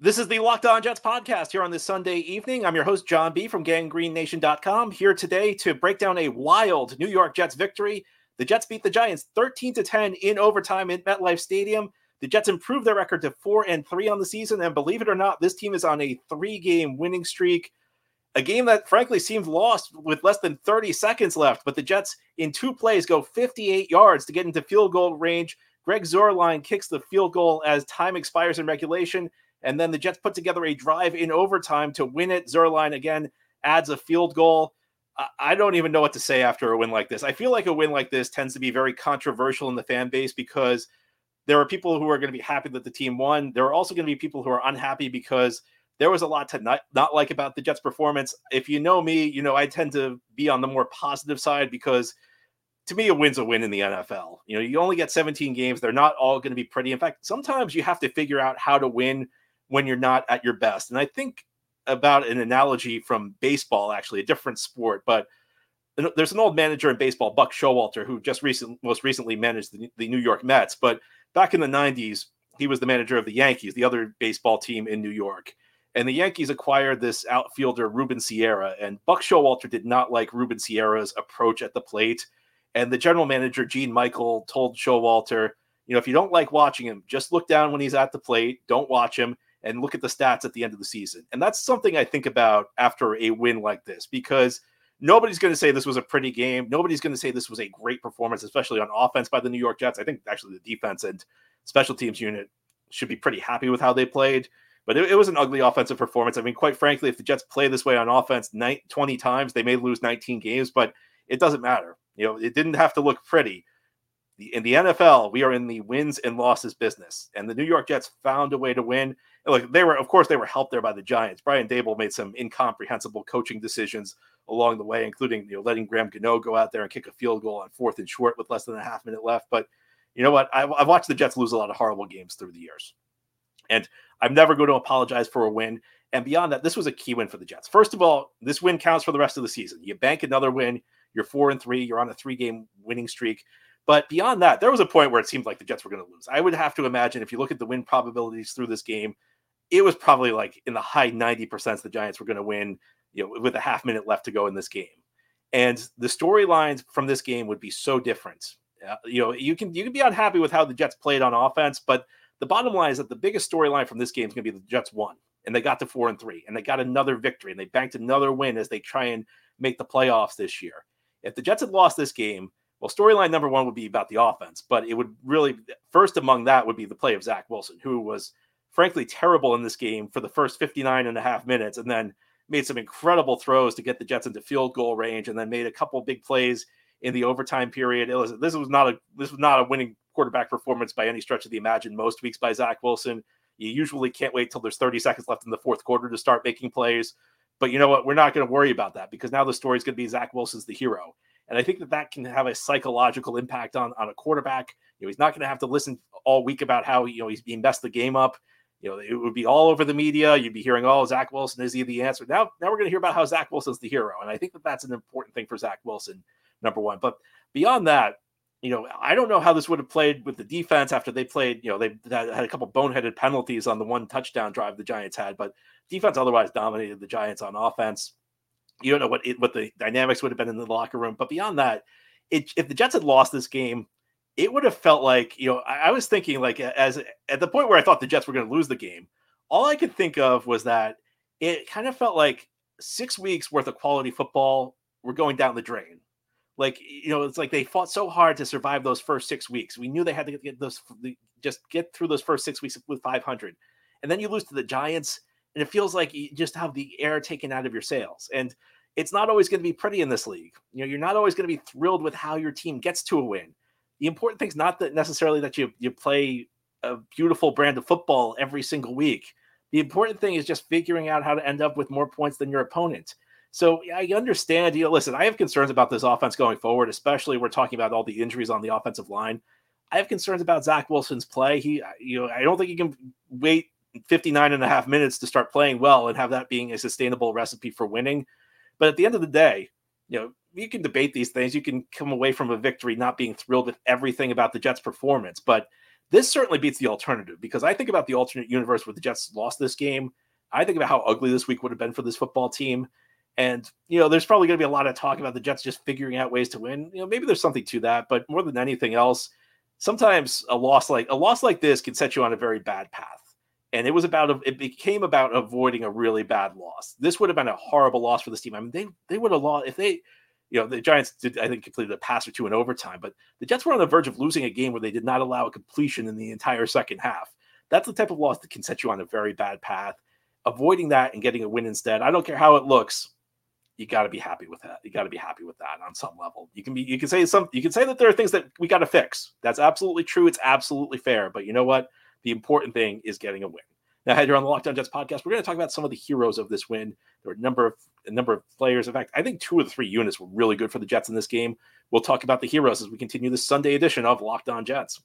This is the Locked On Jets podcast here on this Sunday evening. I'm your host, John B. from GangGreenNation.com, here today to break down a wild New York Jets victory. The Jets beat the Giants 13 to 10 in overtime at MetLife Stadium. The Jets improved their record to 4 and 3 on the season, and believe it or not, this team is on a three game winning streak. A game that frankly seemed lost with less than 30 seconds left, but the Jets in two plays go 58 yards to get into field goal range. Greg Zuerlein kicks the field goal as time expires in regulation and then the Jets put together a drive in overtime to win it. Zuerlein again adds a field goal. I don't even know what to say after a win like this. I feel like a win like this tends to be very controversial in the fan base because there are people who are going to be happy that the team won. There are also going to be people who are unhappy because there was a lot to not, not like about the Jets' performance. If you know me, you know I tend to be on the more positive side because to me, a win's a win in the NFL. You know, you only get 17 games. They're not all going to be pretty. In fact, sometimes you have to figure out how to win when you're not at your best. And I think about an analogy from baseball, actually, a different sport, but there's an old manager in baseball, Buck Showalter, who just recently, most recently managed the, the New York Mets. But back in the 90s, he was the manager of the Yankees, the other baseball team in New York. And the Yankees acquired this outfielder, Ruben Sierra. And Buck Showalter did not like Ruben Sierra's approach at the plate. And the general manager, Gene Michael, told Showalter, you know, if you don't like watching him, just look down when he's at the plate. Don't watch him and look at the stats at the end of the season. And that's something I think about after a win like this because nobody's going to say this was a pretty game. Nobody's going to say this was a great performance, especially on offense by the New York Jets. I think actually the defense and special teams unit should be pretty happy with how they played. But it, it was an ugly offensive performance. I mean, quite frankly, if the Jets play this way on offense 20 times, they may lose 19 games, but it doesn't matter. You know, it didn't have to look pretty in the NFL, we are in the wins and losses business, and the New York Jets found a way to win. Look, they were, of course, they were helped there by the Giants. Brian Daboll made some incomprehensible coaching decisions along the way, including you know letting Graham Gano go out there and kick a field goal on fourth and short with less than a half minute left. But you know what? I've, I've watched the Jets lose a lot of horrible games through the years, and I'm never going to apologize for a win. And beyond that, this was a key win for the Jets. First of all, this win counts for the rest of the season. You bank another win. You're four and three. You're on a three game winning streak. But beyond that, there was a point where it seemed like the Jets were going to lose. I would have to imagine if you look at the win probabilities through this game, it was probably like in the high 90% the Giants were going to win, you know, with a half minute left to go in this game. And the storylines from this game would be so different. Uh, you know, you can you can be unhappy with how the Jets played on offense, but the bottom line is that the biggest storyline from this game is going to be the Jets won and they got to four and three and they got another victory and they banked another win as they try and make the playoffs this year. If the Jets had lost this game, well, storyline number one would be about the offense, but it would really first among that would be the play of Zach Wilson, who was frankly terrible in this game for the first 59 and a half minutes and then made some incredible throws to get the Jets into field goal range and then made a couple big plays in the overtime period. Was, this was not a this was not a winning quarterback performance by any stretch of the imagine most weeks by Zach Wilson. You usually can't wait till there's 30 seconds left in the fourth quarter to start making plays. But you know what? We're not going to worry about that because now the story is going to be Zach Wilson's the hero. And I think that that can have a psychological impact on, on a quarterback. You know, he's not going to have to listen all week about how, you know, he's being messed the game up. You know, it would be all over the media. You'd be hearing, oh, Zach Wilson, is he the answer? Now, now we're going to hear about how Zach Wilson's the hero. And I think that that's an important thing for Zach Wilson, number one. But beyond that, you know, I don't know how this would have played with the defense after they played, you know, they had a couple boneheaded penalties on the one touchdown drive the Giants had, but defense otherwise dominated the Giants on offense you don't know what it, what the dynamics would have been in the locker room. But beyond that, it, if the Jets had lost this game, it would have felt like you know I, I was thinking like as at the point where I thought the Jets were going to lose the game, all I could think of was that it kind of felt like six weeks worth of quality football were going down the drain. Like you know, it's like they fought so hard to survive those first six weeks. We knew they had to get those just get through those first six weeks with 500, and then you lose to the Giants and it feels like you just have the air taken out of your sails. And it's not always going to be pretty in this league. You know, you're not always going to be thrilled with how your team gets to a win. The important thing is not that necessarily that you you play a beautiful brand of football every single week. The important thing is just figuring out how to end up with more points than your opponent. So I understand. You know, listen, I have concerns about this offense going forward, especially we're talking about all the injuries on the offensive line. I have concerns about Zach Wilson's play. He, you know, I don't think he can wait 59 and a half minutes to start playing well and have that being a sustainable recipe for winning. But at the end of the day, you know, you can debate these things. You can come away from a victory not being thrilled with everything about the Jets' performance. But This certainly beats the alternative because I think about the alternate universe where the Jets lost this game. I think about how ugly this week would have been for this football team. And, you know, there's probably going to be a lot of talk about the Jets just figuring out ways to win. You know, maybe there's something to that, but more than anything else, sometimes a loss like a loss like this can set you on a very bad path. And it was about it became about avoiding a really bad loss. This would have been a horrible loss for this team. I mean, they they would have lost if they you know, the Giants did, I think, completed a pass or two in overtime, but the Jets were on the verge of losing a game where they did not allow a completion in the entire second half. That's the type of loss that can set you on a very bad path. Avoiding that and getting a win instead, I don't care how it looks. You got to be happy with that. You got to be happy with that on some level. You can be, you can say some, you can say that there are things that we got to fix. That's absolutely true. It's absolutely fair. But you know what? The important thing is getting a win. Now, head here on the Locked On Jets podcast, we're going to talk about some of the heroes of this win. There were a number of a number of players. In fact, I think two of the three units were really good for the Jets in this game. We'll talk about the heroes as we continue this Sunday edition of Locked On Jets.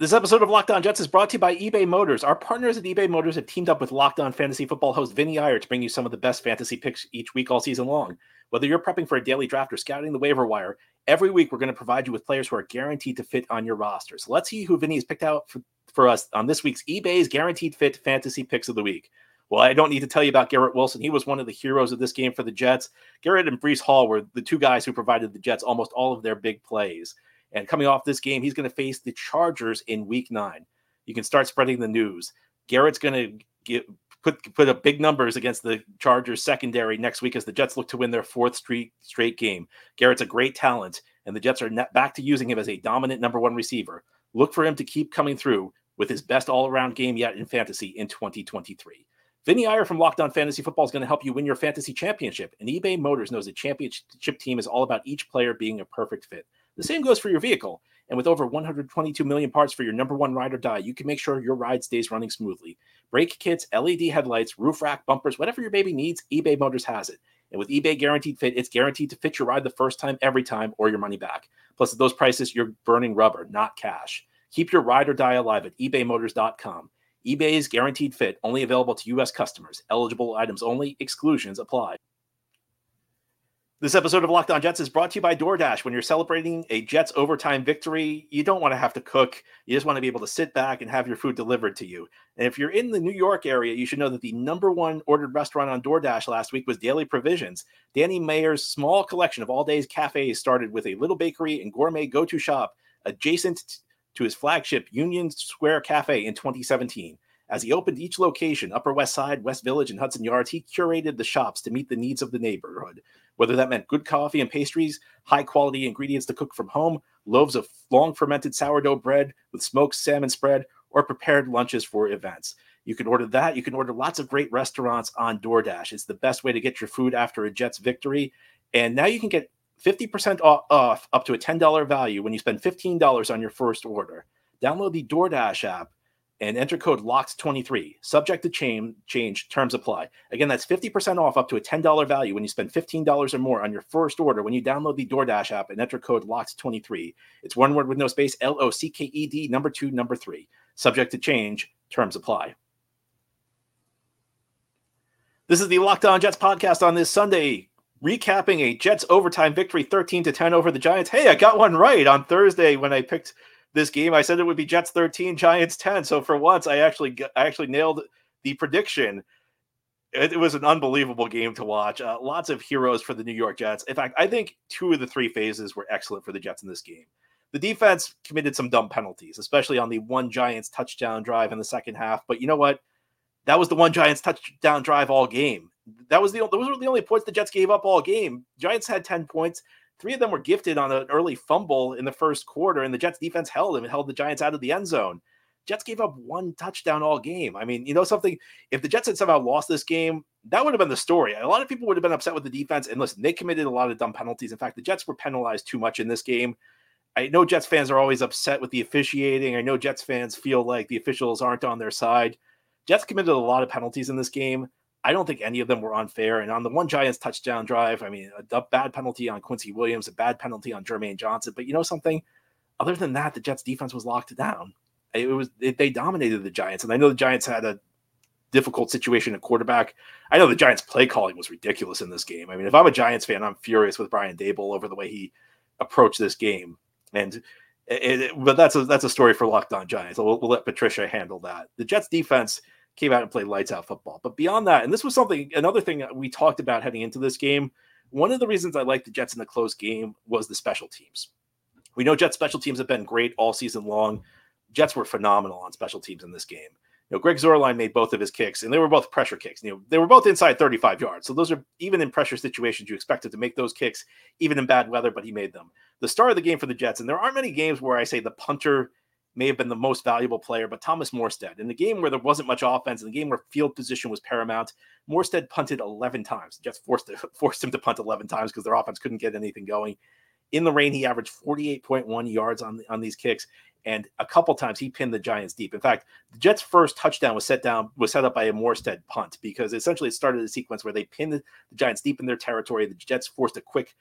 This episode of Locked On Jets is brought to you by eBay Motors. Our partners at eBay Motors have teamed up with Locked On Fantasy Football host Vinny Iyer to bring you some of the best fantasy picks each week all season long. Whether you're prepping for a daily draft or scouting the waiver wire, every week we're going to provide you with players who are guaranteed to fit on your roster. So let's see who Vinny has picked out for, for us on this week's eBay's Guaranteed Fit Fantasy Picks of the Week. Well, I don't need to tell you about Garrett Wilson. He was one of the heroes of this game for the Jets. Garrett and Breece Hall were the two guys who provided the Jets almost all of their big plays. And coming off this game, he's going to face the Chargers in week nine. You can start spreading the news. Garrett's going to get put put up big numbers against the Chargers secondary next week as the Jets look to win their fourth straight straight game. Garrett's a great talent, and the Jets are back to using him as a dominant number one receiver. Look for him to keep coming through with his best all around game yet in fantasy in 2023. Vinny Iyer from Locked On Fantasy Football is going to help you win your fantasy championship. And eBay Motors knows a championship team is all about each player being a perfect fit. The same goes for your vehicle. And with over 122 million parts for your number one ride or die, you can make sure your ride stays running smoothly. Brake kits, LED headlights, roof rack, bumpers, whatever your baby needs, eBay Motors has it. And with eBay Guaranteed Fit, it's guaranteed to fit your ride the first time, every time, or your money back. Plus, at those prices, you're burning rubber, not cash. Keep your ride or die alive at ebaymotors.com. eBay's Guaranteed Fit, only available to U.S. customers. Eligible items only, exclusions apply. This episode of Locked On Jets is brought to you by DoorDash. When you're celebrating a Jets overtime victory, you don't want to have to cook. You just want to be able to sit back and have your food delivered to you. And if you're in the New York area, you should know that the number one ordered restaurant on DoorDash last week was Daily Provisions. Danny Meyer's small collection of all days cafes started with a little bakery and gourmet go to shop adjacent to his flagship Union Square Cafe in 2017. As he opened each location, Upper West Side, West Village, and Hudson Yards, he curated the shops to meet the needs of the neighborhood. Whether that meant good coffee and pastries, high quality ingredients to cook from home, loaves of long fermented sourdough bread with smoked salmon spread, or prepared lunches for events. You can order that. You can order lots of great restaurants on DoorDash. It's the best way to get your food after a Jets victory. And now you can get 50% off up to a $10 value when you spend $15 on your first order. Download the DoorDash app and enter code LOCKED23. Subject to change, change, terms apply. Again, that's 50% off up to a $10 value when you spend $15 or more on your first order when you download the DoorDash app and enter code LOCKED23. It's one word with no space, L O C K E D, number two, number three. Subject to change, terms apply. This is the Locked On Jets podcast on this Sunday, recapping a Jets overtime victory 13 to 10 over the Giants. Hey, I got one right on Thursday when I picked this game. I said it would be Jets 13, Giants 10. So for once, I actually I actually nailed the prediction. It, it was an unbelievable game to watch. Uh, lots of heroes for the New York Jets. In fact, I think two of the three phases were excellent for the Jets in this game. The defense committed some dumb penalties, especially on the one Giants touchdown drive in the second half. But you know what? That was the one Giants touchdown drive all game. That was the those were the only points the Jets gave up all game. Giants had 10 points. Three of them were gifted on an early fumble in the first quarter, and the Jets defense held them and held the Giants out of the end zone. Jets gave up one touchdown all game. I mean, you know something? If the Jets had somehow lost this game, that would have been the story. A lot of people would have been upset with the defense. And listen, they committed a lot of dumb penalties. In fact, the Jets were penalized too much in this game. I know Jets fans are always upset with the officiating. I know Jets fans feel like the officials aren't on their side. Jets committed a lot of penalties in this game. I don't think any of them were unfair. And on the one Giants touchdown drive, I mean, a bad penalty on Quincy Williams, a bad penalty on Jermaine Johnson. But you know something? Other than that, the Jets defense was locked down. It was it, they dominated the Giants, and I know the Giants had a difficult situation at quarterback. I know the Giants' play calling was ridiculous in this game. I mean, if I'm a Giants fan, I'm furious with Brian Daboll over the way he approached this game. And It, it, but that's a that's a story for Locked On Giants. We'll, we'll let Patricia handle that. The Jets defense came out and played lights out football. But beyond that, and this was something another thing we talked about heading into this game. One of the reasons I liked the Jets in the close game was the special teams. We know Jets special teams have been great all season long. Jets were phenomenal on special teams in this game. You know, Greg Zuerlein made both of his kicks, and they were both pressure kicks. You know, they were both inside 35 yards. So those are even in pressure situations, you expected to make those kicks, even in bad weather, but he made them. The star of the game for the Jets, and there aren't many games where I say the punter may have been the most valuable player, but Thomas Morstead, in the game where there wasn't much offense, in the game where field position was paramount, Morstead punted 11 times. Jets forced, forced him to punt 11 times because their offense couldn't get anything going. In the rain, he averaged 48.1 yards on, on these kicks. And a couple times he pinned the Giants deep. In fact, the Jets' first touchdown was set down was set up by a Morstead punt because essentially it started a sequence where they pinned the Giants deep in their territory. The Jets forced a quick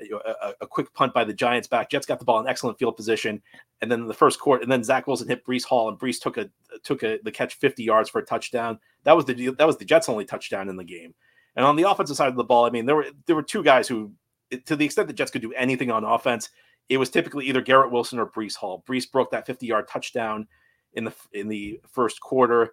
a, a, quick punt by the Giants back. Jets got the ball in excellent field position, and then the first quarter, and then Zach Wilson hit Breece Hall, and Breece took a took a the catch 50 yards for a touchdown. That was the that was the Jets' only touchdown in the game. And on the offensive side of the ball, I mean, there were there were two guys who, to the extent the Jets could do anything on offense, it was typically either Garrett Wilson or Breece Hall. Breece broke that 50 yard touchdown in the in the first quarter.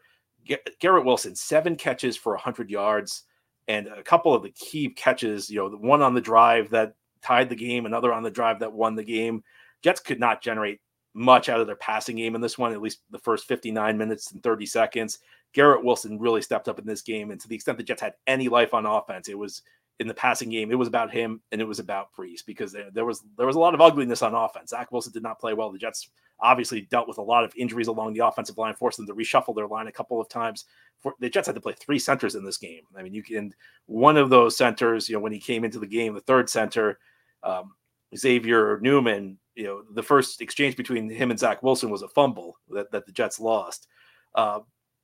Garrett Wilson seven catches for 100 yards and a couple of the key catches. You know, the one on the drive that tied the game, another on the drive that won the game. Jets could not generate much out of their passing game in this one, at least the first 59 minutes and 30 seconds. Garrett Wilson really stepped up in this game. And to the extent the Jets had any life on offense, it was in the passing game. It was about him and it was about Breece because there, there was there was a lot of ugliness on offense. Zach Wilson did not play well. The Jets obviously dealt with a lot of injuries along the offensive line, forced them to reshuffle their line a couple of times. For, the Jets had to play three centers in this game. I mean, you can one of those centers, you know, when he came into the game, the third center, um, Xavier Newman, you know, the first exchange between him and Zach Wilson was a fumble that, that the Jets lost. Uh,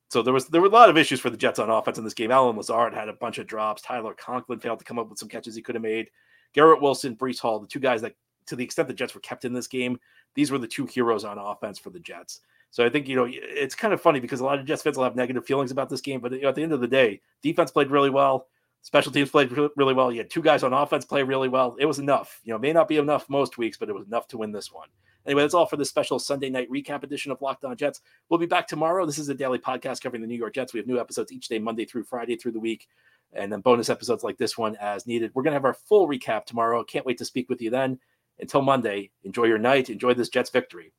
so there was there were a lot of issues for the Jets on offense in this game. Allen Lazard had a bunch of drops. Tyler Conklin failed to come up with some catches he could have made. Garrett Wilson, Breece Hall, the two guys that, to the extent the Jets were kept in this game, these were the two heroes on offense for the Jets. So I think you know it's kind of funny because a lot of Jets fans will have negative feelings about this game, but you know, at the end of the day, defense played really well. Special teams played really well. You had two guys on offense play really well. It was enough. You know, may not be enough most weeks, but it was enough to win this one. Anyway, that's all for this special Sunday night recap edition of Locked On Jets. We'll be back tomorrow. This is a daily podcast covering the New York Jets. We have new episodes each day, Monday through Friday through the week, and then bonus episodes like this one as needed. We're going to have our full recap tomorrow. Can't wait to speak with you then. Until Monday, enjoy your night. Enjoy this Jets victory.